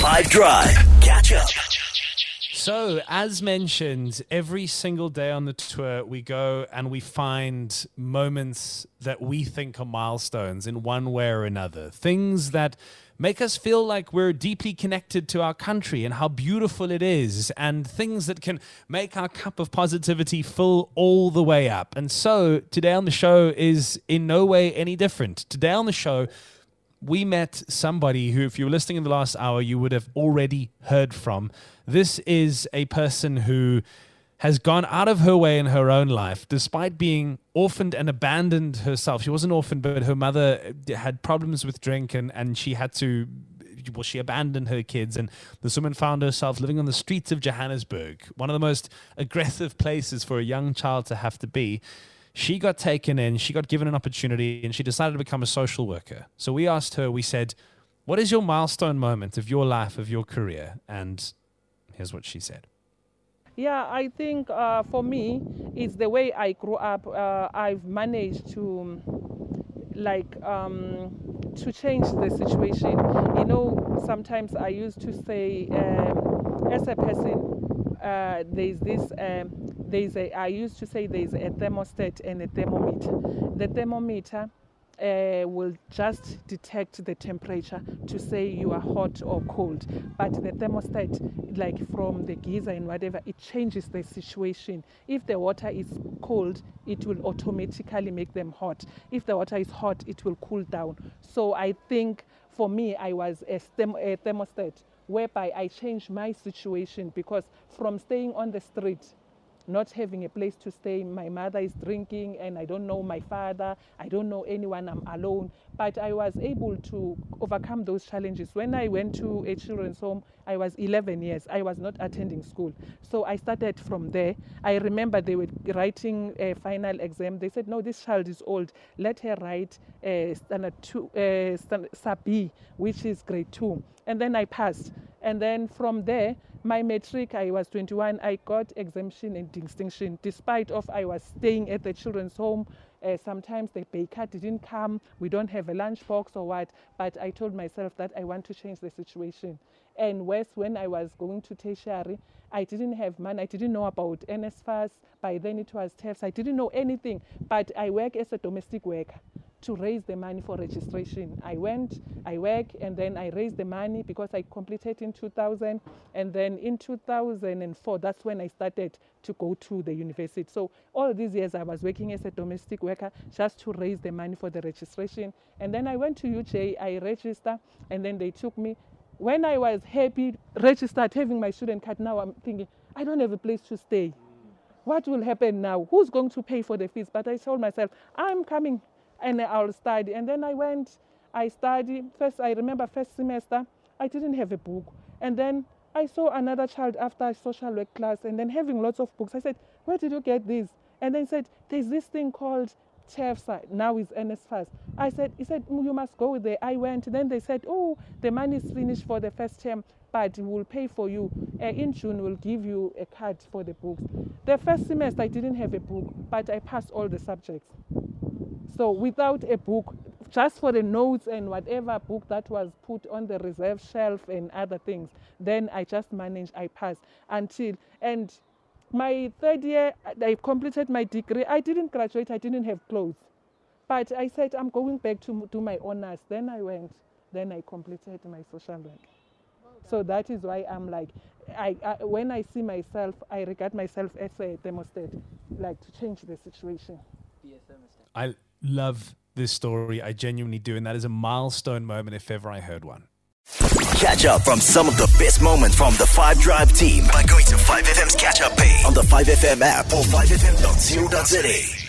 5 Drive. Catch up. So, as mentioned, every single day on the tour, we go and we find moments that we think are milestones in one way or another. Things that make us feel like we're deeply connected to our country and how beautiful it is, and things that can make our cup of positivity fill all the way up. And so, today on the show is in no way any different. Today on the show, we met somebody who, if you were listening in the last hour, you would have already heard from. This is a person who has gone out of her way in her own life, despite being orphaned and abandoned herself. She wasn't orphaned, but her mother had problems with drink and, and she had to, well, she abandoned her kids. And this woman found herself living on the streets of Johannesburg, one of the most aggressive places for a young child to have to be she got taken in, she got given an opportunity, and she decided to become a social worker. So we asked her, we said, What is your milestone moment of your life, of your career? And here's what she said. Yeah, I think uh, for me, it's the way I grew up. Uh, I've managed to, like, um, to change the situation. You know, sometimes I used to say, um, as a person, uh, there's this um, there's a, I used to say there's a thermostat and a thermometer. The thermometer uh, will just detect the temperature to say you are hot or cold. But the thermostat, like from the geyser and whatever, it changes the situation. If the water is cold, it will automatically make them hot. If the water is hot, it will cool down. So I think for me, I was a, a thermostat whereby I changed my situation because from staying on the street not having a place to stay. My mother is drinking, and I don't know my father. I don't know anyone. I'm alone. But I was able to overcome those challenges. When I went to a children's home, I was 11 years. I was not attending school. So I started from there. I remember they were writing a final exam. They said, No, this child is old. Let her write uh, standard two, uh, standard, sub B, which is grade two. And then I passed. And then from there, my matric, i was 21 i got exemption and distinction despite of i was staying at the children's home uh, sometimes the baker didn't come. We don't have a lunch box or what but i told myself that i want to change the situation. And worse when i was going to tertiary i didn't have money. I didn't know about nsfas by then it was TEFS i didn't know anything. But i work as a domestic worker to raise the money for registration. I went, I worked, and then I raised the money because I completed in 2000. And then in 2004, that's when I started to go to the university. So all these years I was working as a domestic worker just to raise the money for the registration. And then I went to UJ, I registered, and then they took me. When I was happy, registered, having my student card, now I'm thinking, I don't have a place to stay. What will happen now? Who's going to pay for the fees? But I told myself, I'm coming and I'll study. And then I went, I studied. First, I remember first semester, I didn't have a book. And then I saw another child after social work class and then having lots of books. I said, Where did you get these? And then he said, There's this thing called TEFSA, now is NSFAS. I said, He said, You must go there. I went. Then they said, Oh, the money is finished for the first term, but we'll pay for you. Uh, in June, we'll give you a card for the books. The first semester, I didn't have a book, but I passed all the subjects. So without a book, just for the notes and whatever book that was put on the reserve shelf and other things, then I just managed, I passed until, and my third year, I completed my degree. I didn't graduate, I didn't have clothes. But I said, I'm going back to do my honors. Then I went, then I completed my social work. so that is why I'm like, I, I, when I see myself, I regard myself as a thermostat, like to change the situation. I love this story. I genuinely do. And that is a milestone moment if ever I heard one. Catch up from some of the best moments from the 5 Drive team by going to 5FM's catch up page on the 5FM app or 5FM.co.za.